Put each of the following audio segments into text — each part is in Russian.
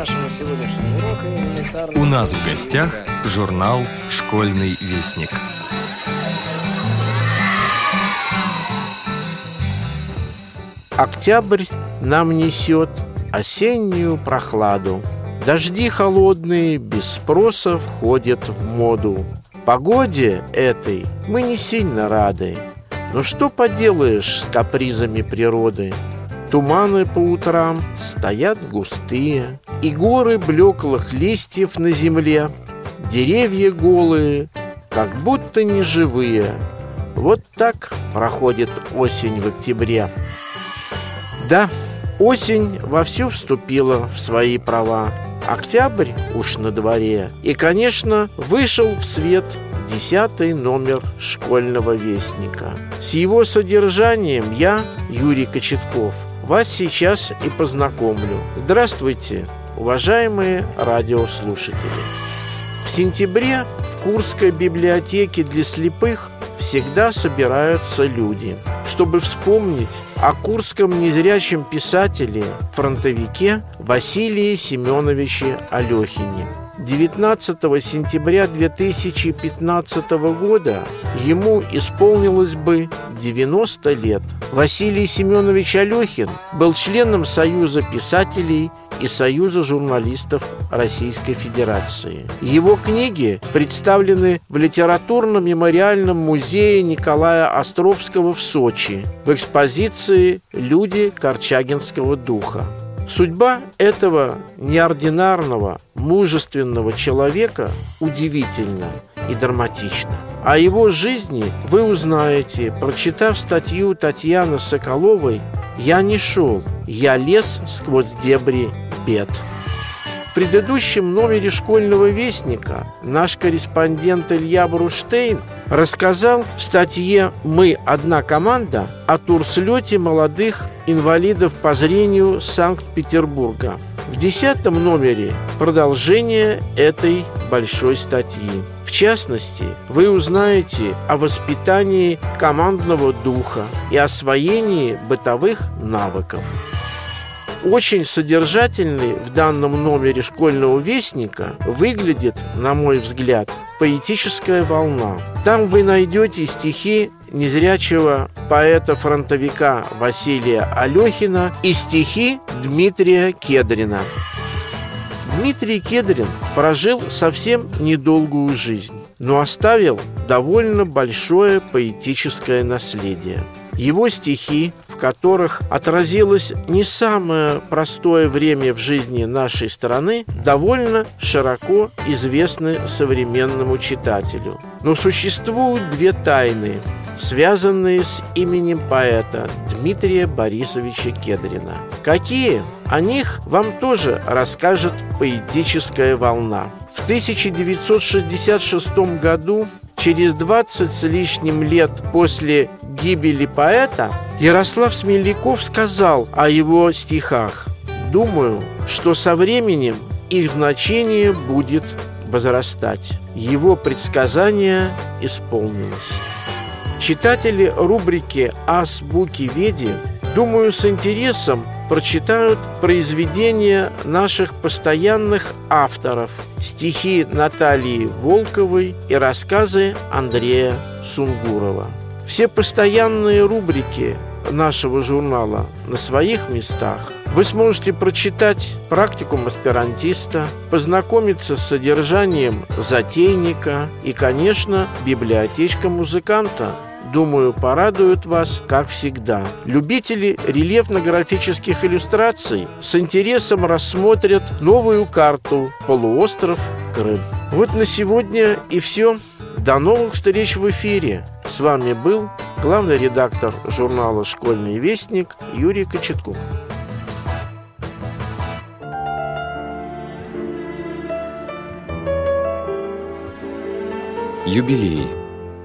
нашего сегодняшнего урока элементарно... У нас в гостях журнал «Школьный вестник». Октябрь нам несет осеннюю прохладу. Дожди холодные без спроса входят в моду. Погоде этой мы не сильно рады. Но что поделаешь с капризами природы? Туманы по утрам стоят густые, И горы блеклых листьев на земле, Деревья голые, как будто не живые. Вот так проходит осень в октябре. Да, осень вовсю вступила в свои права. Октябрь уж на дворе. И, конечно, вышел в свет десятый номер школьного вестника. С его содержанием я, Юрий Кочетков, вас сейчас и познакомлю. Здравствуйте, уважаемые радиослушатели. В сентябре в Курской библиотеке для слепых всегда собираются люди, чтобы вспомнить о курском незрячем писателе, фронтовике Василии Семеновиче Алехине. 19 сентября 2015 года ему исполнилось бы 90 лет. Василий Семенович Алехин был членом Союза писателей и Союза журналистов Российской Федерации. Его книги представлены в литературно-мемориальном музее Николая Островского в Сочи в экспозиции «Люди Корчагинского духа». Судьба этого неординарного, мужественного человека удивительна и драматична. О его жизни вы узнаете, прочитав статью Татьяны Соколовой «Я не шел, я лез сквозь дебри бед». В предыдущем номере школьного вестника наш корреспондент Илья Бруштейн рассказал в статье «Мы одна команда» о турслете молодых инвалидов по зрению Санкт-Петербурга. В десятом номере продолжение этой большой статьи. В частности, вы узнаете о воспитании командного духа и освоении бытовых навыков. Очень содержательный в данном номере школьного вестника выглядит, на мой взгляд, поэтическая волна. Там вы найдете стихи незрячего поэта-фронтовика Василия Алехина и стихи Дмитрия Кедрина. Дмитрий Кедрин прожил совсем недолгую жизнь, но оставил довольно большое поэтическое наследие. Его стихи которых отразилось не самое простое время в жизни нашей страны, довольно широко известны современному читателю. Но существуют две тайны, связанные с именем поэта Дмитрия Борисовича Кедрина. Какие? О них вам тоже расскажет поэтическая волна. В 1966 году через 20 с лишним лет после гибели поэта Ярослав Смеляков сказал о его стихах «Думаю, что со временем их значение будет возрастать». Его предсказание исполнилось. Читатели рубрики «Азбуки Веди» думаю, с интересом прочитают произведения наших постоянных авторов, стихи Натальи Волковой и рассказы Андрея Сунгурова. Все постоянные рубрики нашего журнала на своих местах. Вы сможете прочитать практикум аспирантиста, познакомиться с содержанием затейника и, конечно, библиотечка музыканта – думаю, порадуют вас, как всегда. Любители рельефно-графических иллюстраций с интересом рассмотрят новую карту «Полуостров Крым». Вот на сегодня и все. До новых встреч в эфире. С вами был главный редактор журнала «Школьный вестник» Юрий Кочетков. Юбилей.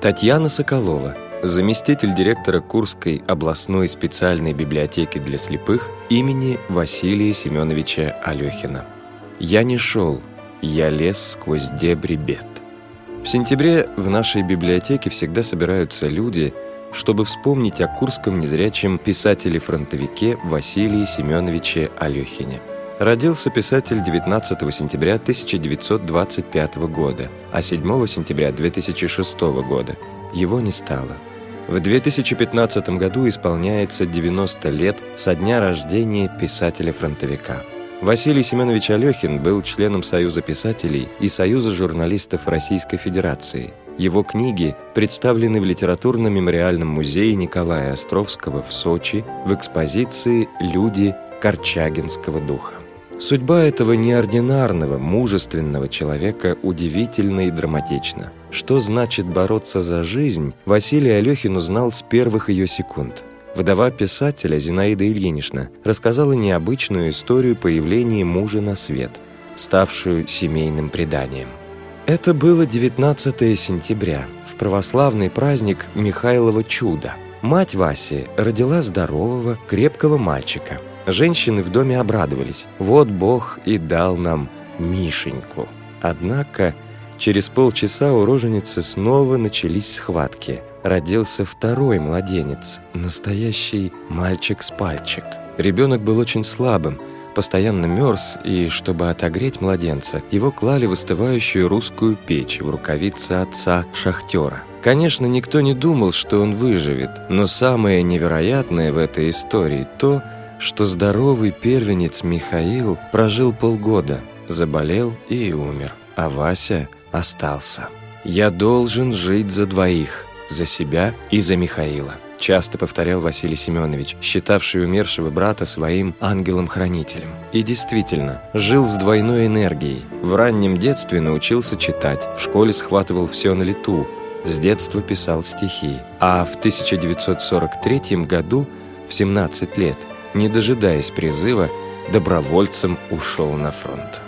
Татьяна Соколова – заместитель директора Курской областной специальной библиотеки для слепых имени Василия Семеновича Алехина. «Я не шел, я лез сквозь дебри бед». В сентябре в нашей библиотеке всегда собираются люди, чтобы вспомнить о курском незрячем писателе-фронтовике Василии Семеновиче Алехине. Родился писатель 19 сентября 1925 года, а 7 сентября 2006 года его не стало. В 2015 году исполняется 90 лет со дня рождения писателя-фронтовика. Василий Семенович Алехин был членом Союза писателей и Союза журналистов Российской Федерации. Его книги представлены в литературно-мемориальном музее Николая Островского в Сочи в экспозиции «Люди Корчагинского духа». Судьба этого неординарного, мужественного человека удивительна и драматична. Что значит бороться за жизнь, Василий Алехин узнал с первых ее секунд. Вдова писателя Зинаида Ильинична рассказала необычную историю появления мужа на свет, ставшую семейным преданием. Это было 19 сентября, в православный праздник Михайлова чуда. Мать Васи родила здорового, крепкого мальчика – Женщины в доме обрадовались. Вот Бог и дал нам Мишеньку. Однако через полчаса у роженицы снова начались схватки. Родился второй младенец, настоящий мальчик-спальчик. Ребенок был очень слабым, постоянно мерз, и, чтобы отогреть младенца, его клали в остывающую русскую печь в рукавице отца-шахтера. Конечно, никто не думал, что он выживет, но самое невероятное в этой истории то, что здоровый первенец Михаил прожил полгода, заболел и умер, а Вася остался. «Я должен жить за двоих, за себя и за Михаила», часто повторял Василий Семенович, считавший умершего брата своим ангелом-хранителем. И действительно, жил с двойной энергией. В раннем детстве научился читать, в школе схватывал все на лету, с детства писал стихи, а в 1943 году, в 17 лет, не дожидаясь призыва, добровольцем ушел на фронт.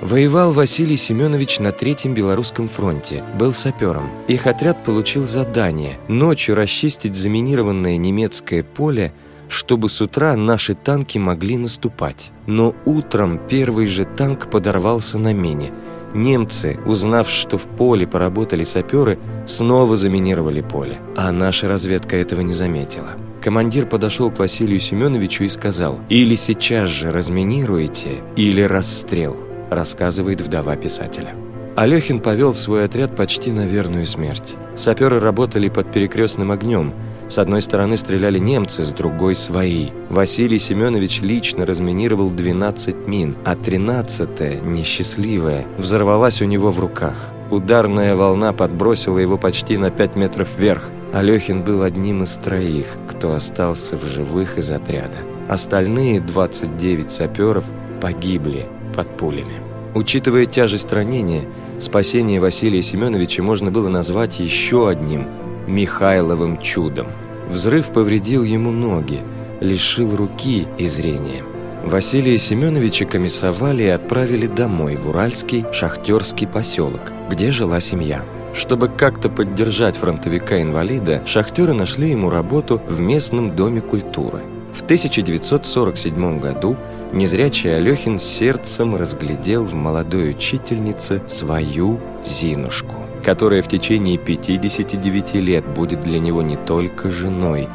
Воевал Василий Семенович на Третьем Белорусском фронте, был сапером. Их отряд получил задание ночью расчистить заминированное немецкое поле, чтобы с утра наши танки могли наступать. Но утром первый же танк подорвался на мине. Немцы, узнав, что в поле поработали саперы, снова заминировали поле, а наша разведка этого не заметила. Командир подошел к Василию Семеновичу и сказал, «Или сейчас же разминируете, или расстрел», рассказывает вдова писателя. Алехин повел свой отряд почти на верную смерть. Саперы работали под перекрестным огнем. С одной стороны стреляли немцы, с другой – свои. Василий Семенович лично разминировал 12 мин, а 13-я, несчастливая, взорвалась у него в руках. Ударная волна подбросила его почти на 5 метров вверх. Алехин был одним из троих, кто остался в живых из отряда. Остальные 29 саперов погибли под пулями. Учитывая тяжесть ранения, спасение Василия Семеновича можно было назвать еще одним Михайловым чудом. Взрыв повредил ему ноги, лишил руки и зрения. Василия Семеновича комиссовали и отправили домой в Уральский шахтерский поселок, где жила семья. Чтобы как-то поддержать фронтовика-инвалида, шахтеры нашли ему работу в местном доме культуры. В 1947 году незрячий Алехин сердцем разглядел в молодой учительнице свою Зинушку, которая в течение 59 лет будет для него не только женой,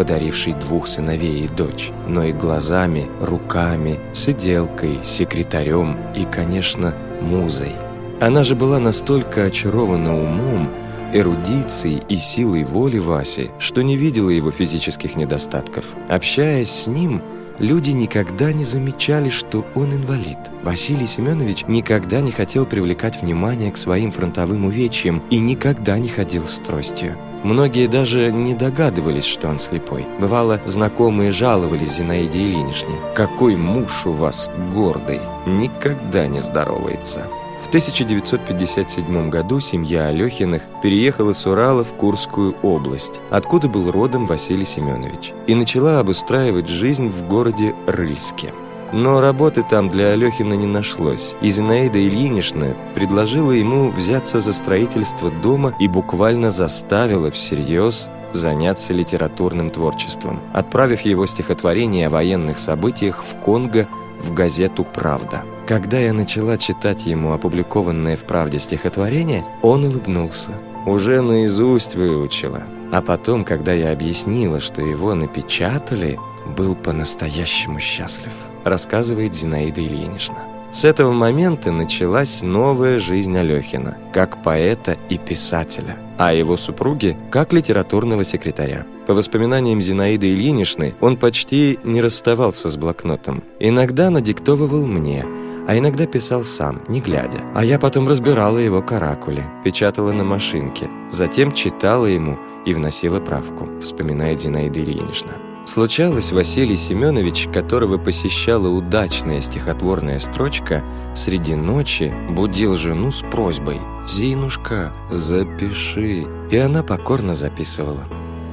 подарившей двух сыновей и дочь, но и глазами, руками, сиделкой, секретарем и, конечно, музой – она же была настолько очарована умом, эрудицией и силой воли Васи, что не видела его физических недостатков. Общаясь с ним, люди никогда не замечали, что он инвалид. Василий Семенович никогда не хотел привлекать внимание к своим фронтовым увечьям и никогда не ходил с тростью. Многие даже не догадывались, что он слепой. Бывало, знакомые жаловались Зинаиде Ильиничне. «Какой муж у вас гордый! Никогда не здоровается!» В 1957 году семья Алехиных переехала с Урала в Курскую область, откуда был родом Василий Семенович, и начала обустраивать жизнь в городе Рыльске. Но работы там для Алехина не нашлось, и Зинаида Ильинична предложила ему взяться за строительство дома и буквально заставила всерьез заняться литературным творчеством, отправив его стихотворение о военных событиях в Конго в газету «Правда». Когда я начала читать ему опубликованное в «Правде» стихотворение, он улыбнулся. Уже наизусть выучила. А потом, когда я объяснила, что его напечатали, был по-настоящему счастлив. Рассказывает Зинаида Ильинична. С этого момента началась новая жизнь Алехина, как поэта и писателя, а его супруги – как литературного секретаря. По воспоминаниям Зинаиды Ильиничны, он почти не расставался с блокнотом. Иногда надиктовывал мне, а иногда писал сам, не глядя. А я потом разбирала его каракули, печатала на машинке, затем читала ему и вносила правку, вспоминает Зинаида Ильинична. Случалось, Василий Семенович, которого посещала удачная стихотворная строчка, среди ночи будил жену с просьбой «Зинушка, запиши», и она покорно записывала.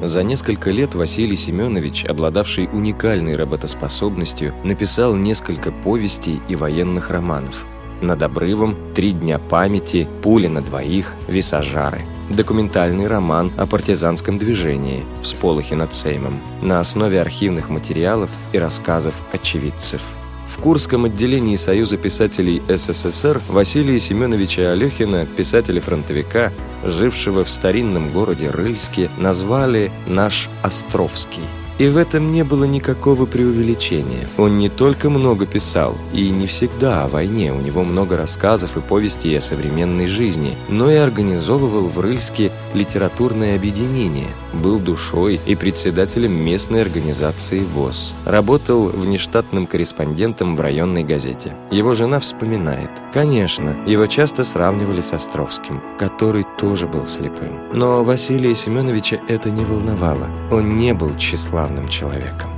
За несколько лет Василий Семенович, обладавший уникальной работоспособностью, написал несколько повестей и военных романов. «Над обрывом», «Три дня памяти», «Пули на двоих», «Висажары» документальный роман о партизанском движении в Сполохе над Сеймом на основе архивных материалов и рассказов очевидцев. В Курском отделении Союза писателей СССР Василия Семеновича Алехина, писателя-фронтовика, жившего в старинном городе Рыльске, назвали «наш Островский». И в этом не было никакого преувеличения. Он не только много писал, и не всегда о войне, у него много рассказов и повестей о современной жизни, но и организовывал в Рыльске литературное объединение, был душой и председателем местной организации ВОЗ. Работал внештатным корреспондентом в районной газете. Его жена вспоминает. Конечно, его часто сравнивали с Островским, который тоже был слепым. Но Василия Семеновича это не волновало. Он не был тщеславным славным человеком.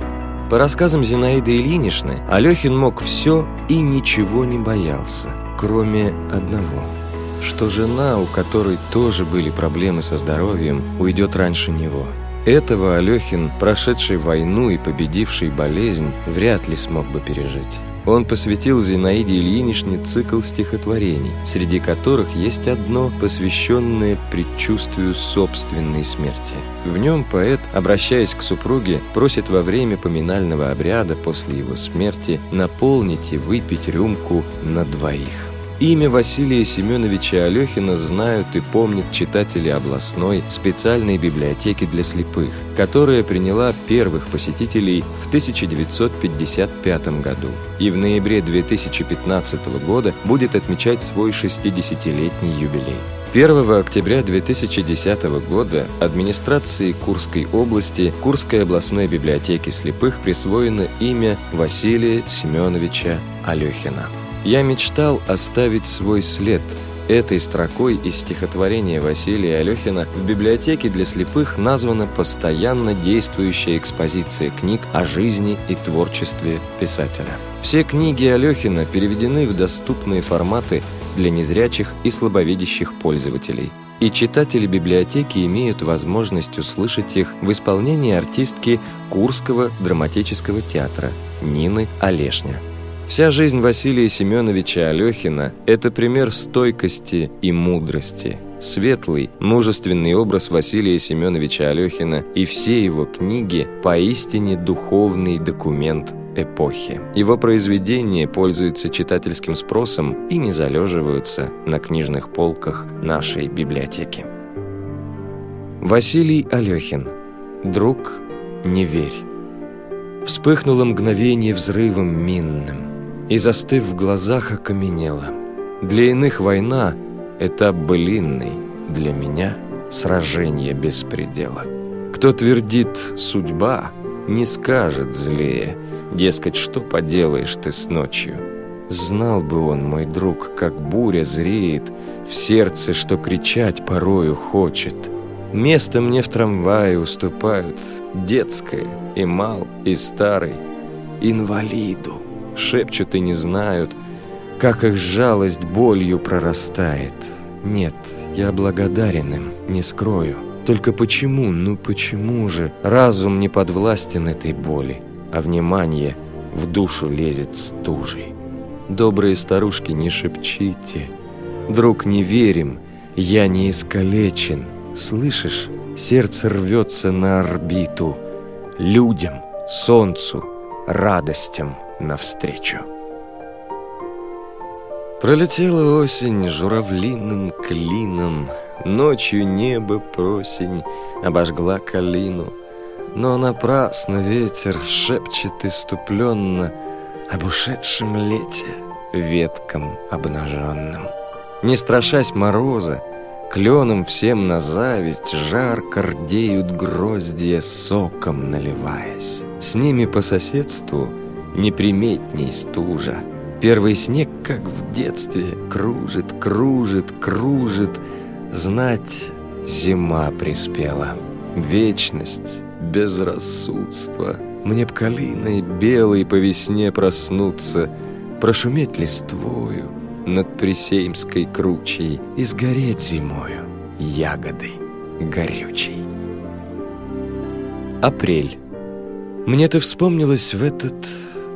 По рассказам Зинаиды Ильиничны, Алехин мог все и ничего не боялся, кроме одного – что жена, у которой тоже были проблемы со здоровьем, уйдет раньше него. Этого Алехин, прошедший войну и победивший болезнь, вряд ли смог бы пережить. Он посвятил Зинаиде Ильиничне цикл стихотворений, среди которых есть одно, посвященное предчувствию собственной смерти. В нем поэт, обращаясь к супруге, просит во время поминального обряда после его смерти наполнить и выпить рюмку на двоих. Имя Василия Семеновича Алехина знают и помнят читатели областной специальной библиотеки для слепых, которая приняла первых посетителей в 1955 году и в ноябре 2015 года будет отмечать свой 60-летний юбилей. 1 октября 2010 года администрации Курской области Курской областной библиотеки слепых присвоено имя Василия Семеновича Алехина. Я мечтал оставить свой след. Этой строкой из стихотворения Василия Алехина в библиотеке для слепых названа постоянно действующая экспозиция книг о жизни и творчестве писателя. Все книги Алехина переведены в доступные форматы для незрячих и слабовидящих пользователей. И читатели библиотеки имеют возможность услышать их в исполнении артистки Курского драматического театра Нины Олешня. Вся жизнь Василия Семеновича Алехина – это пример стойкости и мудрости. Светлый, мужественный образ Василия Семеновича Алехина и все его книги – поистине духовный документ эпохи. Его произведения пользуются читательским спросом и не залеживаются на книжных полках нашей библиотеки. Василий Алехин. Друг, не верь. Вспыхнуло мгновение взрывом минным и, застыв в глазах, окаменела. Для иных война — этап былинный, для меня — сражение без предела. Кто твердит «судьба», не скажет злее, дескать, что поделаешь ты с ночью. Знал бы он, мой друг, как буря зреет в сердце, что кричать порою хочет. Место мне в трамвае уступают детское и мал, и старый, инвалиду шепчут и не знают, как их жалость болью прорастает. Нет, я благодарен им, не скрою. Только почему, ну почему же разум не подвластен этой боли, а внимание в душу лезет стужей? Добрые старушки, не шепчите. Друг, не верим, я не искалечен. Слышишь, сердце рвется на орбиту. Людям, солнцу, радостям навстречу. Пролетела осень журавлиным клином, Ночью небо просень обожгла калину. Но напрасно ветер шепчет иступленно, об ушедшем лете веткам обнаженным. Не страшась мороза, кленом всем на зависть Жарко рдеют гроздья соком наливаясь. С ними по соседству неприметней стужа. Первый снег, как в детстве, кружит, кружит, кружит. Знать, зима приспела. Вечность, безрассудство. Мне б калиной белой по весне проснуться, Прошуметь листвою над Пресеймской кручей И сгореть зимою ягодой горючей. Апрель. Мне-то вспомнилось в этот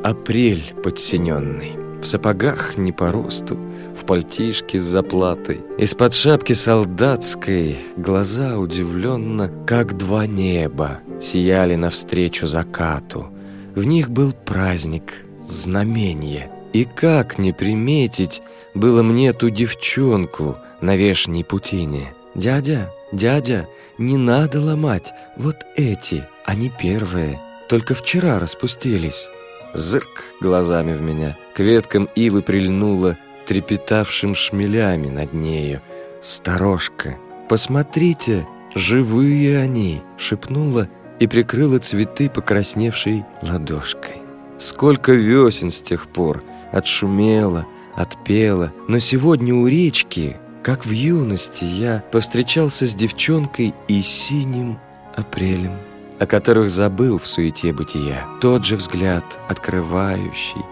апрель подсиненный В сапогах не по росту, в пальтишке с заплатой. Из-под шапки солдатской глаза удивленно, как два неба Сияли навстречу закату. В них был праздник, знамение. И как не приметить было мне ту девчонку на вешней путине. «Дядя, дядя, не надо ломать, вот эти, они первые, только вчера распустились». Зырк глазами в меня, к веткам ивы прильнула, трепетавшим шмелями над нею. «Сторожка, посмотрите, живые они!» — шепнула и прикрыла цветы покрасневшей ладошкой. Сколько весен с тех пор отшумело, отпело, но сегодня у речки, как в юности, я повстречался с девчонкой и синим апрелем, о которых забыл в суете бытия. Тот же взгляд, открывающий,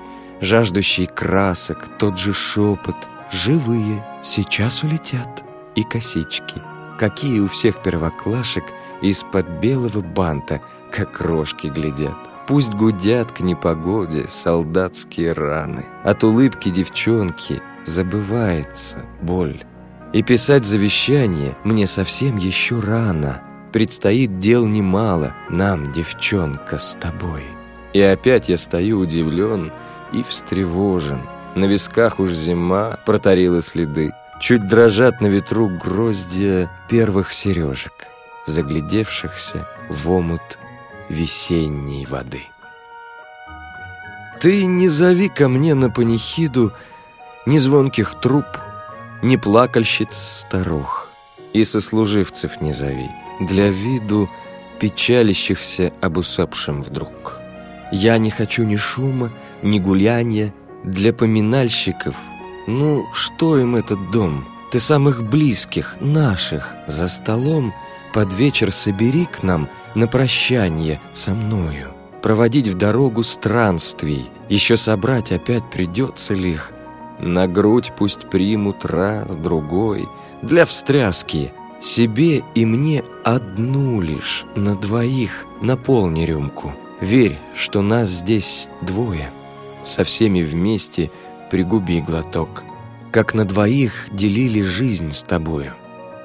жаждущий красок, тот же шепот, живые, сейчас улетят, и косички, какие у всех первоклашек из-под белого банта, как рожки глядят. Пусть гудят к непогоде солдатские раны. От улыбки девчонки забывается боль. И писать завещание мне совсем еще рано. Предстоит дел немало нам, девчонка, с тобой. И опять я стою удивлен и встревожен. На висках уж зима протарила следы. Чуть дрожат на ветру гроздья первых сережек, заглядевшихся в омут весенней воды. Ты не зови ко мне на панихиду ни звонких труб, ни плакальщиц старух, и сослуживцев не зови, для виду печалящихся об усопшем вдруг. Я не хочу ни шума, ни гулянья, для поминальщиков. Ну, что им этот дом? Ты самых близких, наших, за столом под вечер собери к нам на прощание со мною. Проводить в дорогу странствий, еще собрать опять придется ли их. На грудь пусть примут раз, другой, для встряски, себе и мне одну лишь, на двоих наполни рюмку. Верь, что нас здесь двое, со всеми вместе пригуби глоток, как на двоих делили жизнь с тобою.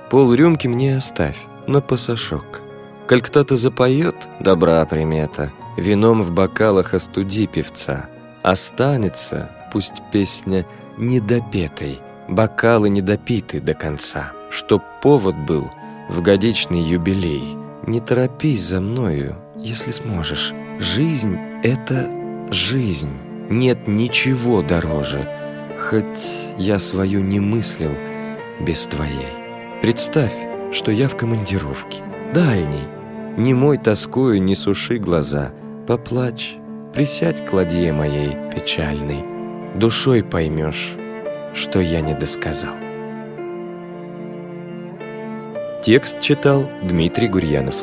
Пол рюмки мне оставь, на пасашок. Коль кто-то запоет, добра примета, вином в бокалах остуди певца. Останется, пусть песня недопетой, бокалы недопиты до конца. Чтоб повод был в годичный юбилей. Не торопись за мною, если сможешь. Жизнь — это жизнь. Нет ничего дороже, хоть я свою не мыслил без твоей. Представь, что я в командировке, дальней. Не мой тоскою не суши глаза, поплачь, присядь к ладье моей печальной. Душой поймешь, что я не досказал. Текст читал Дмитрий Гурьянов.